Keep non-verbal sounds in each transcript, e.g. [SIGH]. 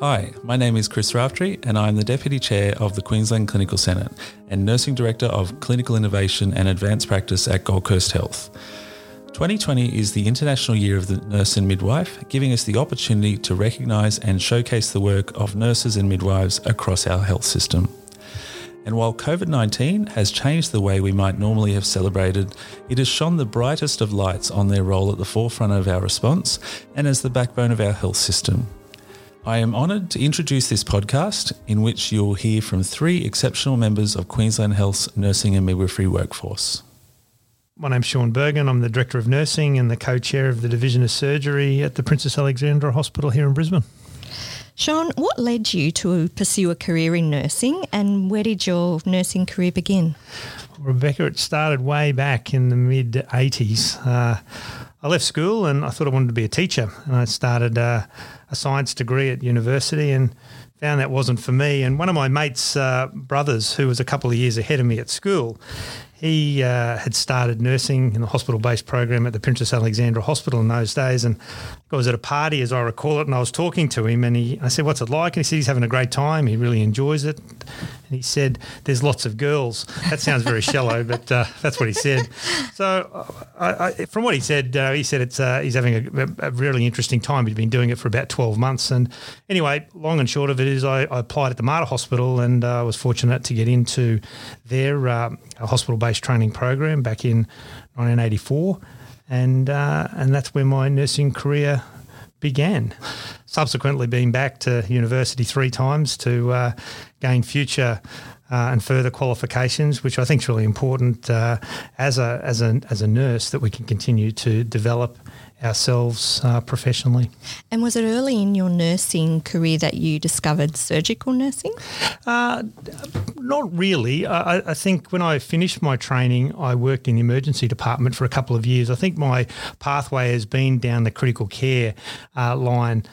Hi, my name is Chris Raftery, and I'm the Deputy Chair of the Queensland Clinical Senate and Nursing Director of Clinical Innovation and Advanced Practice at Gold Coast Health. 2020 is the International Year of the Nurse and Midwife, giving us the opportunity to recognise and showcase the work of nurses and midwives across our health system. And while COVID 19 has changed the way we might normally have celebrated, it has shone the brightest of lights on their role at the forefront of our response and as the backbone of our health system. I am honoured to introduce this podcast, in which you'll hear from three exceptional members of Queensland Health's nursing and midwifery workforce. My name's Sean Birgan. I'm the Director of Nursing and the co chair of the Division of Surgery at the Princess Alexandra Hospital here in Brisbane. Sean, what led you to pursue a career in nursing and where did your nursing career begin? Rebecca, it started way back in the mid 80s. Uh, I left school and I thought I wanted to be a teacher, and I started uh, a science degree at university and found that wasn't for me. And one of my mates' uh, brothers, who was a couple of years ahead of me at school, he uh, had started nursing in the hospital based program at the Princess Alexandra Hospital in those days. And I was at a party, as I recall it, and I was talking to him. And he, I said, What's it like? And he said, He's having a great time. He really enjoys it. And he said, There's lots of girls. That sounds very [LAUGHS] shallow, but uh, that's what he said. So, I, I, from what he said, uh, he said it's uh, he's having a, a, really interesting time. He's been doing it for about 12 months. And anyway, long and short of it is, I, I applied at the Mater Hospital and I uh, was fortunate to get into their uh, hospital based training program back in 1984, and uh, and that's where my nursing career began. Subsequently, been back to university three times to uh, gain future. Uh, and further qualifications, which I think is really important uh, as a as a as a nurse that we can continue to develop ourselves uh, professionally. And was it early in your nursing career that you discovered surgical nursing? Uh, not really. I, I, think when I finished my training, I worked in the emergency department for a couple of years. I think my pathway has been down the critical care uh, line.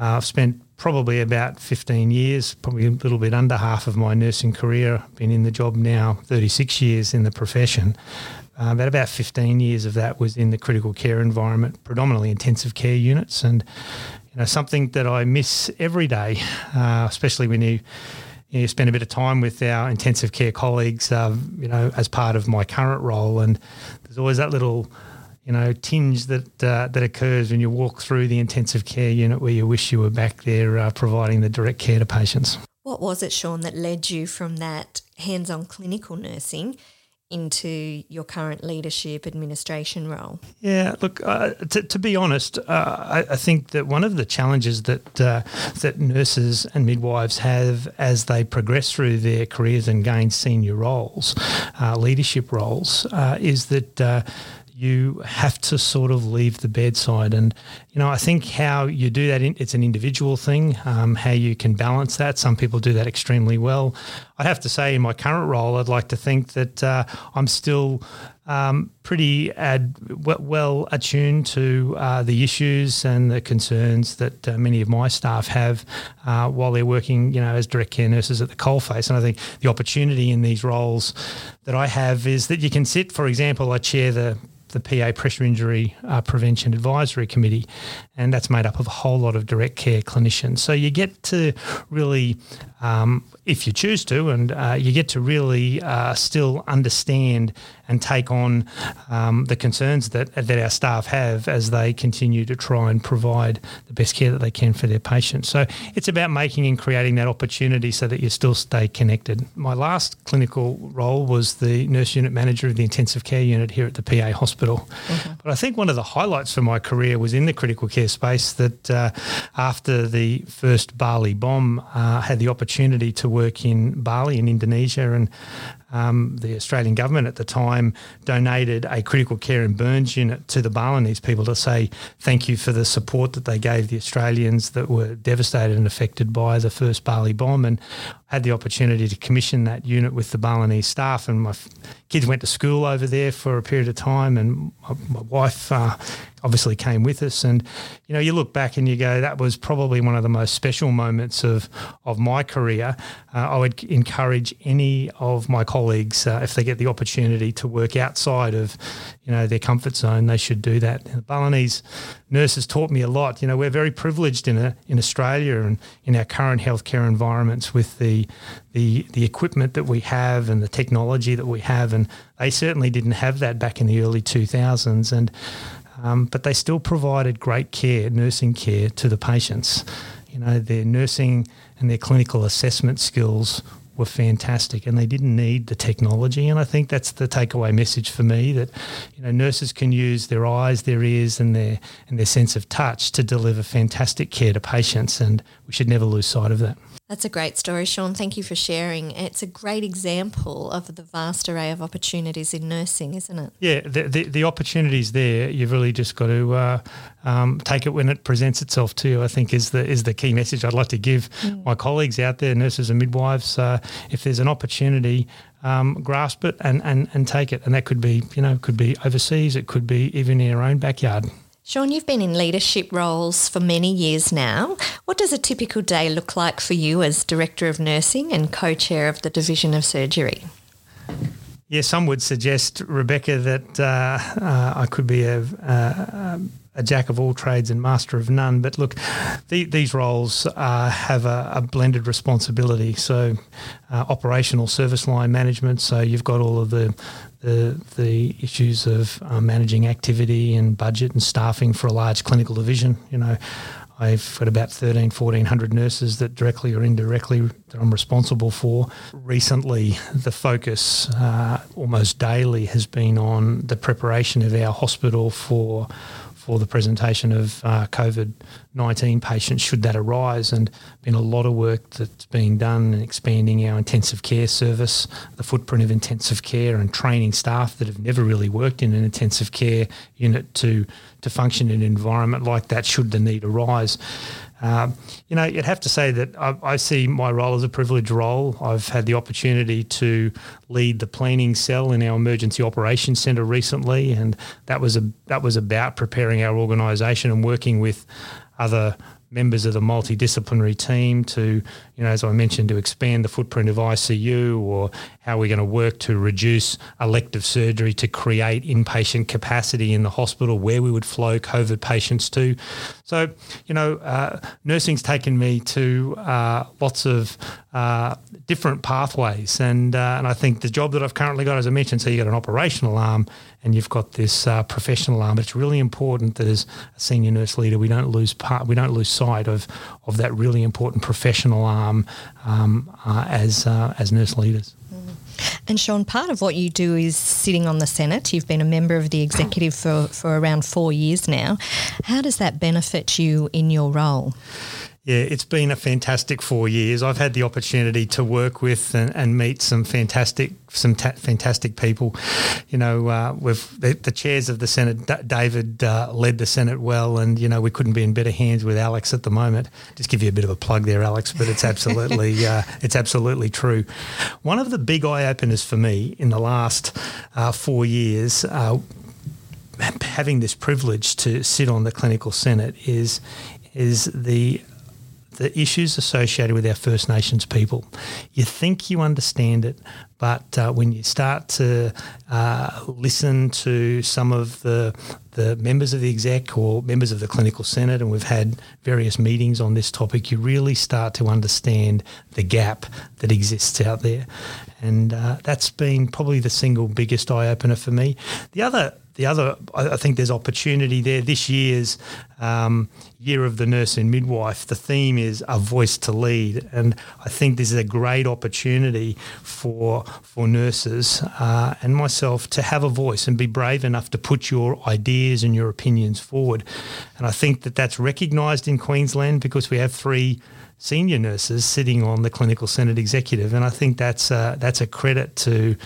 Uh, I've spent probably about 15 years, probably a little bit under half of my nursing career. Been in the job now 36 years in the profession. Uh, about about 15 years of that was in the critical care environment, predominantly intensive care units, and you know something that I miss every day, uh, especially when you you spend a bit of time with our intensive care colleagues, uh, you know, as part of my current role, and there's always that little, you know, tinge that uh, that occurs when you walk through the intensive care unit where you wish you were back there uh, providing the direct care to patients. What was it, Sean, that led you from that hands-on clinical nursing into your current leadership administration role? Yeah, look, uh, to, to, be honest, uh, I, I, think that one of the challenges that uh, that nurses and midwives have as they progress through their careers and gain senior roles, uh, leadership roles, uh, is that uh, you have to sort of leave the bedside. And, you know, I think how you do that, it's an individual thing, um, how you can balance that. Some people do that extremely well. I'd have to say, in my current role, I'd like to think that uh, I'm still um, pretty ad, well attuned to uh, the issues and the concerns that uh, many of my staff have uh, while they're working, you know, as direct care nurses at the coalface. And I think the opportunity in these roles that I have is that you can sit, for example, I chair the the PA Pressure Injury uh, Prevention Advisory Committee, and that's made up of a whole lot of direct care clinicians. So you get to really, um, if you choose to, and uh, you get to really uh, still understand and take on um, the concerns that that our staff have as they continue to try and provide the best care that they can for their patients. So it's about making and creating that opportunity so that you still stay connected. My last clinical role was the nurse unit manager of the intensive care unit here at the PA hospital. Mm-hmm. But I think one of the highlights for my career was in the critical care space that uh, after the first Bali bomb, uh, had the opportunity to work in Bali in Indonesia and um, the Australian government at the time donated a critical care and burns unit to the Balinese people to say thank you for the support that they gave the Australians that were devastated and affected by the first Bali bomb. And I had the opportunity to commission that unit with the Balinese staff, and my f- kids went to school over there for a period of time, and my, my wife uh, obviously came with us. And you know, you look back and you go, that was probably one of the most special moments of of my career. Uh, I would encourage any of my colleagues colleagues, uh, if they get the opportunity to work outside of, you know, their comfort zone, they should do that. The Balinese nurses taught me a lot. You know, we're very privileged in a, in Australia and in our current healthcare environments with the the the equipment that we have and the technology that we have, and they certainly didn't have that back in the early 2000s. And um, but they still provided great care, nursing care to the patients. You know, their nursing and their clinical assessment skills were fantastic and they didn't need the technology. And I think that's the takeaway message for me that, you know, nurses can use their eyes, their ears and their and their sense of touch to deliver fantastic care to patients and we should never lose sight of that. That's a great story, Sean. Thank you for sharing. It's a great example of the vast array of opportunities in nursing, isn't it? Yeah, the, the, the opportunities there. You've really just got to uh, um, take it when it presents itself to you. I think is the is the key message I'd like to give mm. my colleagues out there, nurses and midwives. Uh, if there's an opportunity, um, grasp it and, and and take it. And that could be you know could be overseas. It could be even in your own backyard. Sean, you've been in leadership roles for many years now. What does a typical day look like for you as Director of Nursing and co chair of the Division of Surgery? Yeah, some would suggest, Rebecca, that uh, uh, I could be a, a, a, jack of all trades and master of none. But look, the, these roles uh, have a, a, blended responsibility. So, uh, operational service line management. So you've got all of the the the issues of uh, managing activity and budget and staffing for a large clinical division. You know, I've got about 13, 1400 nurses that directly or indirectly that I'm responsible for. Recently, the focus uh, almost daily has been on the preparation of our hospital for for the presentation of uh, COVID 19 patients, should that arise. And been a lot of work that's being done in expanding our intensive care service, the footprint of intensive care, and training staff that have never really worked in an intensive care unit to, to function in an environment like that, should the need arise. Um, you know, you'd have to say that I, I, see my role as a privileged role. I've had the opportunity to lead the planning cell in our emergency operations centre recently, and that was a that was about preparing our organisation and working with other members of the multidisciplinary team to, you know, as I mentioned, to expand the footprint of ICU or how we're going to work to reduce elective surgery to create inpatient capacity in the hospital where we would flow COVID patients to. So, you know, uh, nursing's taken me to uh, lots of uh, different pathways. And, uh, and I think the job that I've currently got, as I mentioned, so you've got an operational arm and you've got this uh, professional arm. But it's really important that as a senior nurse leader, we don't lose part, we don't lose sight of, of that really important professional arm um, uh, as, as nurse leaders. And Sean, part of what you do is sitting on the Senate. You've been a member of the executive for, for around four years now. How does that benefit you in your role? Yeah, it's been a fantastic four years. I've had the opportunity to work with and, and meet some fantastic, some ta- fantastic people. You know, uh, with the, the, chairs of the Senate, D- David uh, led the Senate well, and you know we couldn't be in better hands with Alex at the moment. Just give you a bit of a plug there, Alex, but it's absolutely, [LAUGHS] uh, it's absolutely true. One of the big eye openers for me in the last uh, four years uh, having this privilege to sit on the clinical senate is is the the issues associated with our First Nations people. You think you understand it, but uh, when you start to uh, listen to some of the the members of the exec or members of the clinical senate, and we've had various meetings on this topic, you really start to understand the gap that exists out there, and uh, that's been probably the single biggest eye opener for me. The other the other, I think there's opportunity there. This year's um, Year of the Nurse and Midwife, the theme is a voice to lead, and I think this is a great opportunity for for nurses uh, and myself to have a voice and be brave enough to put your ideas and your opinions forward. And I think that that's recognised in Queensland because we have three senior nurses sitting on the clinical senate executive, and I think that's uh, that's a credit to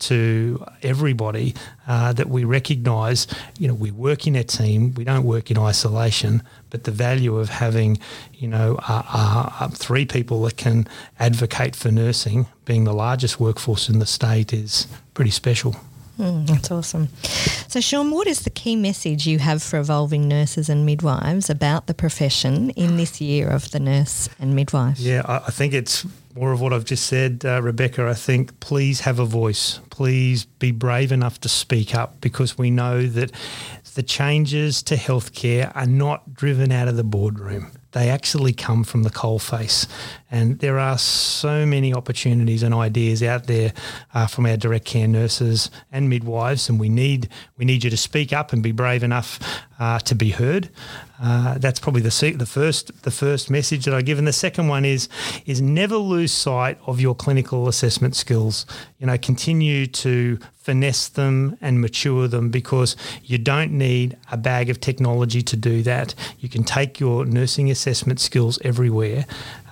to everybody uh, that we recognise. You know, we work in a team. We don't work in isolation. But the value of having, you know, uh, three people that can advocate for nursing, being the largest workforce in the state, is pretty special. Mm, that's awesome. So, Sean, what is the key message you have for evolving nurses and midwives about the profession in this year of the nurse and midwife? Yeah, I think it's more of what I've just said, uh, Rebecca. I think please have a voice. Please be brave enough to speak up because we know that the changes to healthcare are not driven out of the boardroom they actually come from the coalface. And there are so many opportunities and ideas out there uh, from our direct care nurses and midwives, and we need we need you to speak up and be brave enough uh, to be heard. Uh, that's probably the the first the first message that I give, and the second one is is never lose sight of your clinical assessment skills. You know, continue to finesse them and mature them because you don't need a bag of technology to do that. You can take your nursing assessment skills everywhere.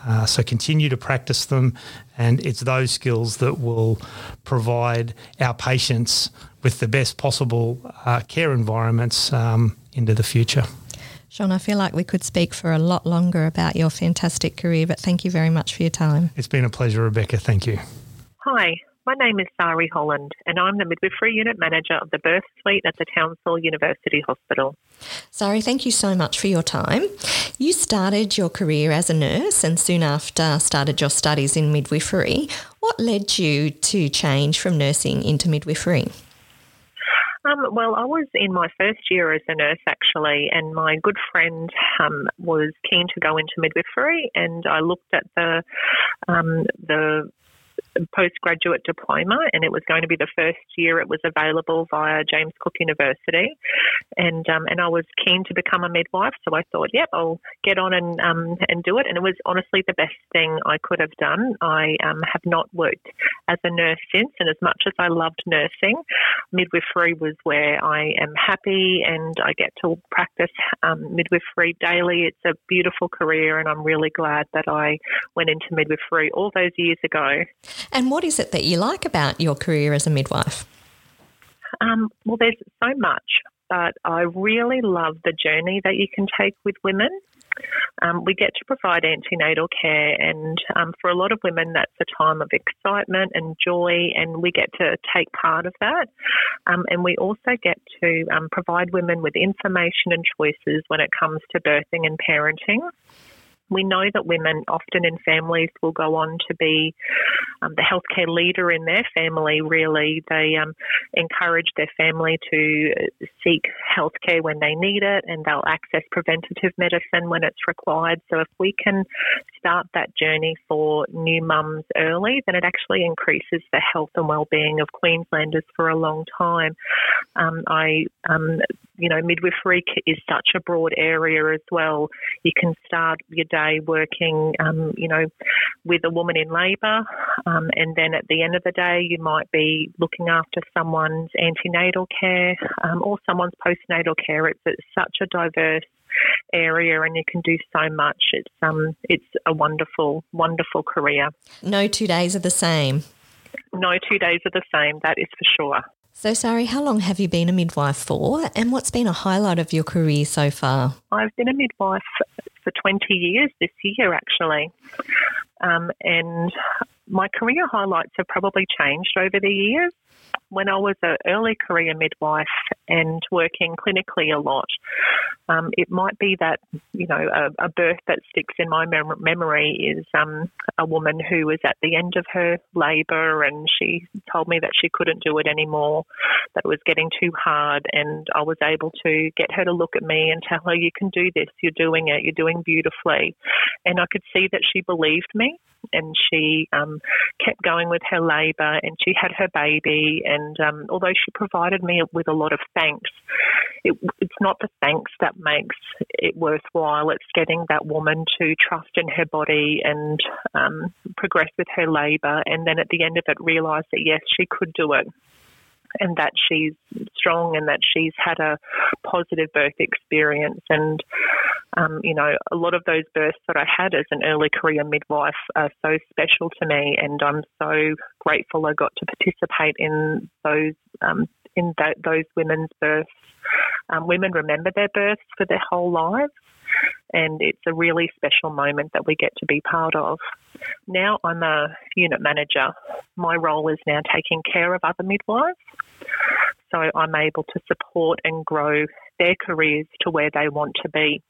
Uh, so continue to practice them, and it's those skills that will provide our patients with the best possible uh, care environments um, into the future. Sean, I feel like we could speak for a lot longer about your fantastic career, but thank you very much for your time. It's been a pleasure, Rebecca. Thank you. Hi, my name is Sari Holland, and I'm the Midwifery Unit Manager of the Birth Suite at the Townsville University Hospital. Sari, thank you so much for your time. You started your career as a nurse and soon after started your studies in midwifery. What led you to change from nursing into midwifery? Um, well, I was in my first year as a nurse actually, and my good friend um, was keen to go into midwifery, and I looked at the um, the postgraduate diploma, and it was going to be the first year it was available via James Cook University, and um, and I was keen to become a midwife, so I thought, yep, I'll get on and um, and do it, and it was honestly the best thing I could have done. I um, have not worked as a nurse since, and as much as I loved nursing, midwifery was where I am happy, and I get to practice um, midwifery daily. It's a beautiful career, and I'm really glad that I went into midwifery all those years ago. And what is it that you like about your career as a midwife? Um, well, there's so much, but I really love the journey that you can take with women. Um, we get to provide antenatal care, and um, for a lot of women, that's a time of excitement and joy, and we get to take part of that. Um, and we also get to um, provide women with information and choices when it comes to birthing and parenting. We know that women often in families will go on to be um, the healthcare leader in their family, really. They um, encourage their family to seek healthcare when they need it and they'll access preventative medicine when it's required. So, if we can start that journey for new mums early, then it actually increases the health and well-being of Queenslanders for a long time. Um, I, um, you know, midwifery is such a broad area as well. You can start your day working, um, you know, with a woman in labour, um, and then at the end of the day, you might be looking after someone's antenatal care um, or someone's postnatal care. It's, it's such a diverse area and you can do so much. It's um it's a wonderful, wonderful career. No two days are the same. No two days are the same, that is for sure. So, Sari, how long have you been a midwife for, and what's been a highlight of your career so far? I've been a midwife for 20 years this year, actually. Um, and my career highlights have probably changed over the years when I was an early career midwife and working clinically a lot, um, it might be that, you know, a, a birth that sticks in my mem- memory is um, a woman who was at the end of her labour and she told me that she couldn't do it anymore, that it was getting too hard. And I was able to get her to look at me and tell her, you can do this, you're doing it, you're doing beautifully. And I could see that she believed me and she um, kept going with her labour and she had her baby. And um, although she provided me with a lot of thanks, it, it's not the thanks that makes it worthwhile. It's getting that woman to trust in her body and um, progress with her labour, and then at the end of it, realise that yes, she could do it and that she's strong and that she's had a positive birth experience. And, um, you know, a lot of those births that I had as an early career midwife are so special to me, and I'm so grateful I got to participate in those. Um, in that, those women's births, um, women remember their births for their whole lives, and it's a really special moment that we get to be part of. Now I'm a unit manager. My role is now taking care of other midwives. So I'm able to support and grow their careers to where they want to be.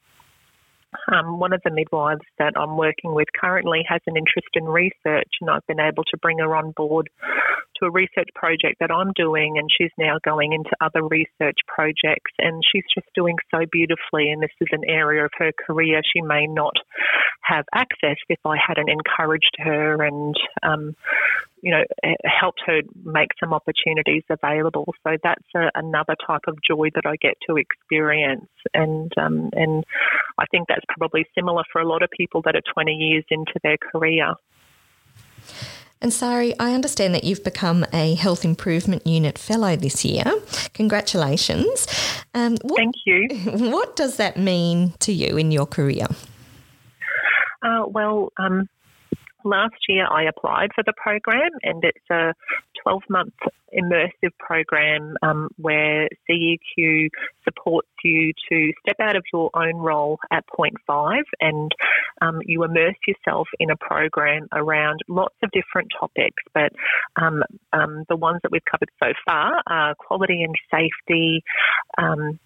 Um, one of the midwives that I'm working with currently has an interest in research, and I've been able to bring her on board to a research project that I'm doing, and she's now going into other research projects, and she's just doing so beautifully. And this is an area of her career she may not have access if I hadn't encouraged her and um, you know, helped her make some opportunities available. So that's a, another type of joy that I get to experience, and um, and I think that's probably similar for a lot of people that are 20 years into their career. And Sari, I understand that you've become a Health Improvement Unit Fellow this year. Congratulations. Um, what, Thank you. [LAUGHS] What does that mean to you in your career? Uh, well, um, last year I applied for the program, and it's a 12 month immersive program um, where CEQ supports you to step out of your own role at point five and um, you immerse yourself in a program around lots of different topics. But um, um the ones that we've covered so far are quality and safety um,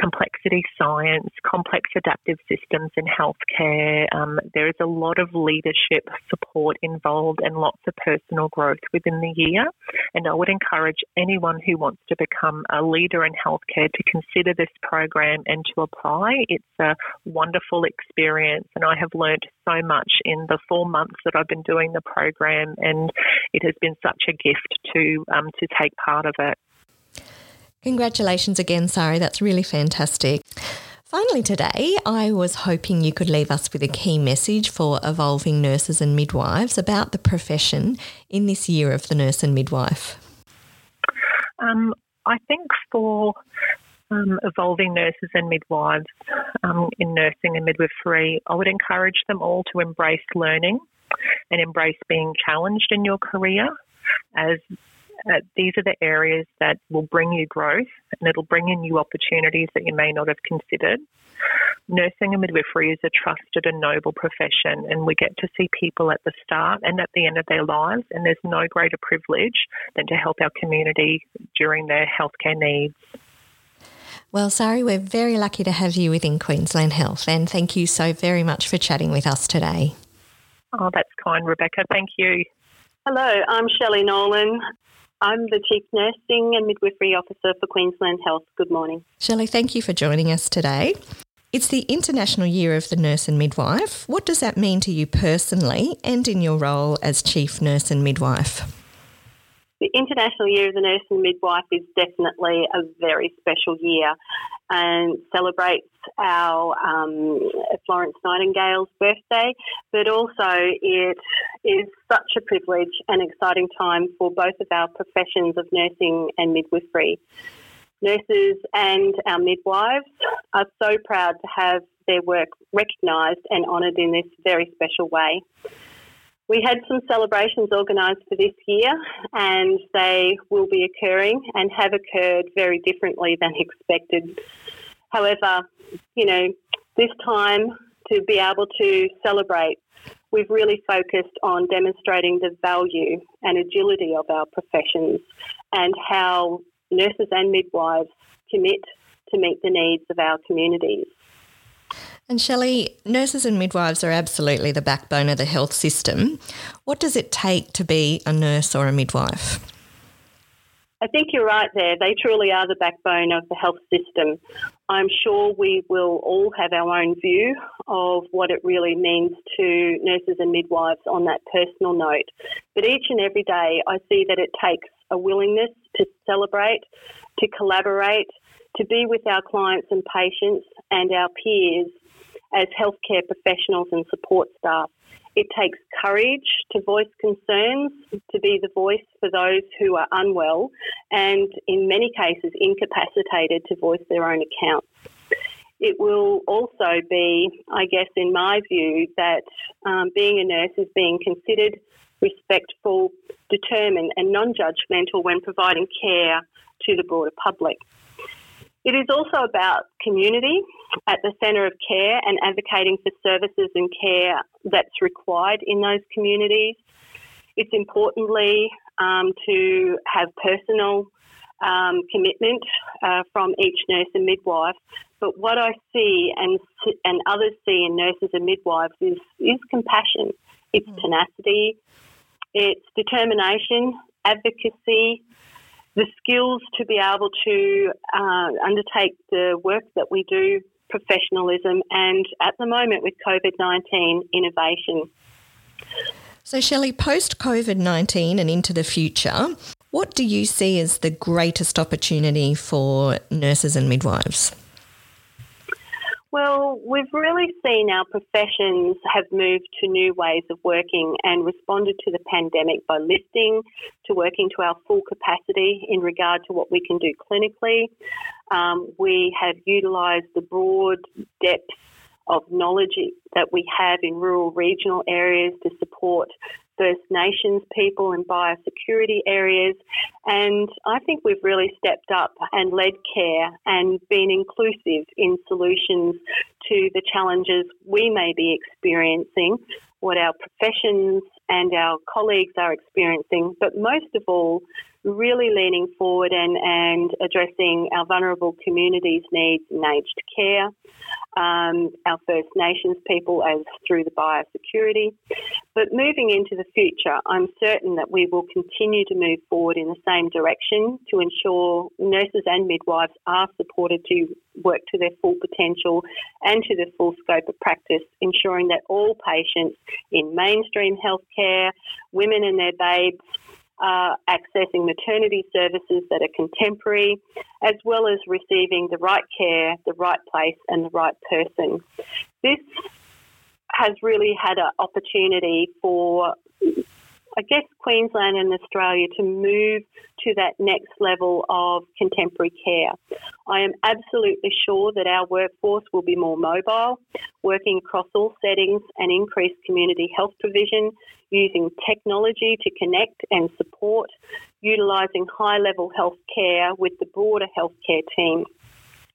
complexity science, complex adaptive systems in healthcare. Um, there is a lot of leadership support involved and lots of personal growth within the year. And I would encourage anyone who wants to become a leader in healthcare to consider this program and to apply. It's a wonderful experience, and I have learned so much in the four months that I've been doing the program, and it has been such a gift to um, to take part of it. Congratulations again, Sari. That's really fantastic. Finally, today, I was hoping you could leave us with a key message for evolving nurses and midwives about the profession in this year of the nurse and midwife. Um, I think for um, evolving nurses and midwives um, in nursing and midwifery, I would encourage them all to embrace learning and embrace being challenged in your career as uh, these are the areas that will bring you growth and it'll bring in new opportunities that you may not have considered. Nursing and midwifery is a trusted and noble profession, and we get to see people at the start and at the end of their lives, and there's no greater privilege than to help our community during their healthcare needs. Well, Sari, we're very lucky to have you within Queensland Health, and thank you so very much for chatting with us today. Oh, that's kind, Rebecca. Thank you. Hello, I'm Shelley Nowlan. I'm the Chief Nursing and Midwifery Officer for Queensland Health. Good morning. Shelley, thank you for joining us today. It's the International Year of the Nurse and Midwife. What does that mean to you personally and in your role as Chief Nurse and Midwife? The International Year of the Nurse and Midwife is definitely a very special year and celebrates our um, Florence Nightingale's birthday, but also it is such a privilege and exciting time for both of our professions of nursing and midwifery. Nurses and our midwives are so proud to have their work recognised and honoured in this very special way. We had some celebrations organised for this year, and they will be occurring and have occurred very differently than expected. However, you know, this time to be able to celebrate, we've really focused on demonstrating the value and agility of our professions and how nurses and midwives commit to meet the needs of our communities. And Shelley, nurses and midwives are absolutely the backbone of the health system. What does it take to be a nurse or a midwife? I think you're right there. They truly are the backbone of the health system. I'm sure we will all have our own view of what it really means to nurses and midwives on that personal note. But each and every day, I see that it takes a willingness to celebrate, to collaborate, to be with our clients and patients and our peers as healthcare professionals and support staff. It takes courage to voice concerns, to be the voice for those who are unwell, and in many cases incapacitated to voice their own accounts. It will also be, I guess, in my view, that um, being a nurse is being considered respectful, determined, and non judgmental when providing care to the broader public. It is also about community at the centre of care and advocating for services and care that's required in those communities. It's importantly um, to have personal um, commitment uh, from each nurse and midwife, But what I see and and others see in nurses and midwives is is compassion. It's mm. tenacity, it's determination, advocacy, the skills to be able to uh, undertake the work that we do, professionalism, and at the moment with COVID 19, innovation. So, Shelley, post COVID 19 and into the future, what do you see as the greatest opportunity for nurses and midwives? Well, we've really seen our professions have moved to new ways of working and responded to the pandemic by lifting to working to our full capacity in regard to what we can do clinically. Um, we have utilised the broad depth of knowledge that we have in rural regional areas to support First Nations people and biosecurity areas. And I think we've really stepped up and led care and been inclusive in solutions to the challenges we may be experiencing, what our professions and our colleagues are experiencing, but most of all, really leaning forward and, and addressing our vulnerable communities' needs in aged care, um, our First Nations people as through the biosecurity. But moving into the future, I'm certain that we will continue to move forward in the same direction to ensure nurses and midwives are supported to work to their full potential and to the full scope of practice, ensuring that all patients in mainstream healthcare, women and their babes, are accessing maternity services that are contemporary, as well as receiving the right care, the right place, and the right person. This has really had an opportunity for I guess Queensland and Australia to move to that next level of contemporary care. I am absolutely sure that our workforce will be more mobile, working across all settings and increase community health provision, using technology to connect and support, utilising high level health care with the broader healthcare team.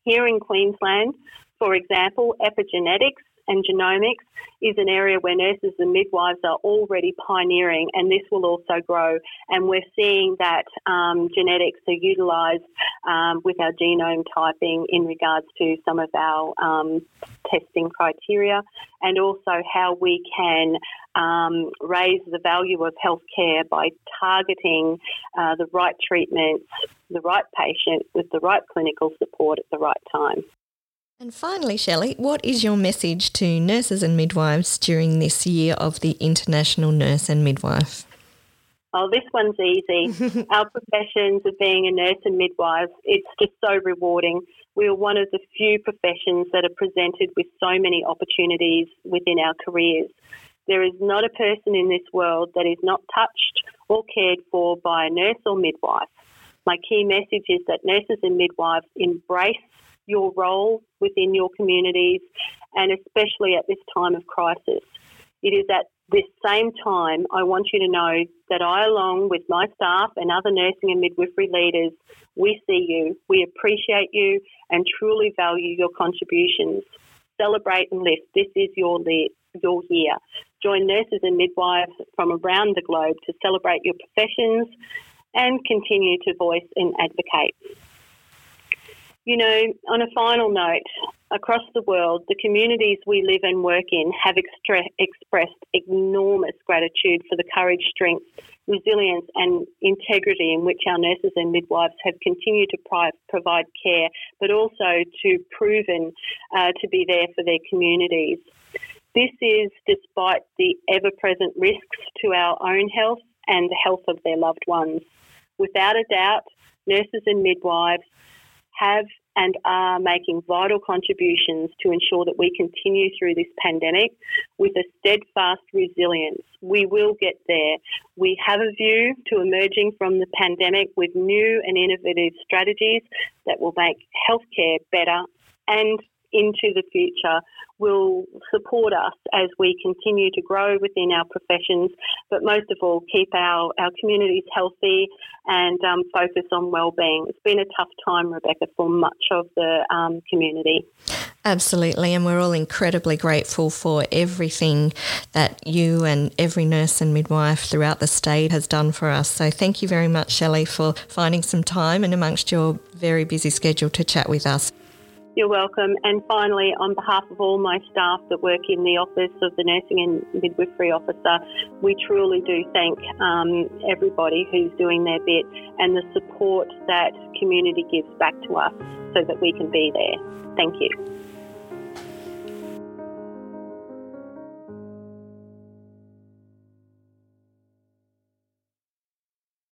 Here in Queensland, for example, epigenetics and genomics is an area where nurses and midwives are already pioneering, and this will also grow. And we're seeing that um, genetics are utilised um, with our genome typing in regards to some of our um, testing criteria, and also how we can um, raise the value of healthcare by targeting uh, the right treatments, the right patient with the right clinical support at the right time. And finally, Shelley, what is your message to nurses and midwives during this year of the International Nurse and Midwife? Oh, this one's easy. [LAUGHS] Our professions of being a nurse and midwife, it's just so rewarding. We are one of the few professions that are presented with so many opportunities within our careers. There is not a person in this world that is not touched or cared for by a nurse or midwife. My key message is that nurses and midwives embrace your role within your communities, and especially at this time of crisis. It is at this same time, I want you to know that I, along with my staff and other nursing and midwifery leaders, we see you, we appreciate you, and truly value your contributions. Celebrate and lift. This is your, le- your year. Join nurses and midwives from around the globe to celebrate your professions and continue to voice and advocate. You know, on a final note, across the world, the communities we live and work in have expressed enormous gratitude for the courage, strength, resilience, and integrity in which our nurses and midwives have continued to pri- provide care, but also to proven uh, to be there for their communities. This is despite the ever present risks to our own health and the health of their loved ones. Without a doubt, nurses and midwives have and are making vital contributions to ensure that we continue through this pandemic with a steadfast resilience. We will get there. We have a view to emerging from the pandemic with new and innovative strategies that will make healthcare better and into the future will support us as we continue to grow within our professions, but most of all, keep our, our communities healthy and um, focus on well-being. It's been a tough time, Rebecca, for much of the um, community. Absolutely, and we're all incredibly grateful for everything that you and every nurse and midwife throughout the state has done for us. So, thank you very much, Shelley, for finding some time and amongst your very busy schedule to chat with us. You're welcome. And finally, on behalf of all my staff that work in the office of the Nursing and Midwifery Officer, we truly do thank um, everybody who's doing their bit and the support that community gives back to us so that we can be there. Thank you.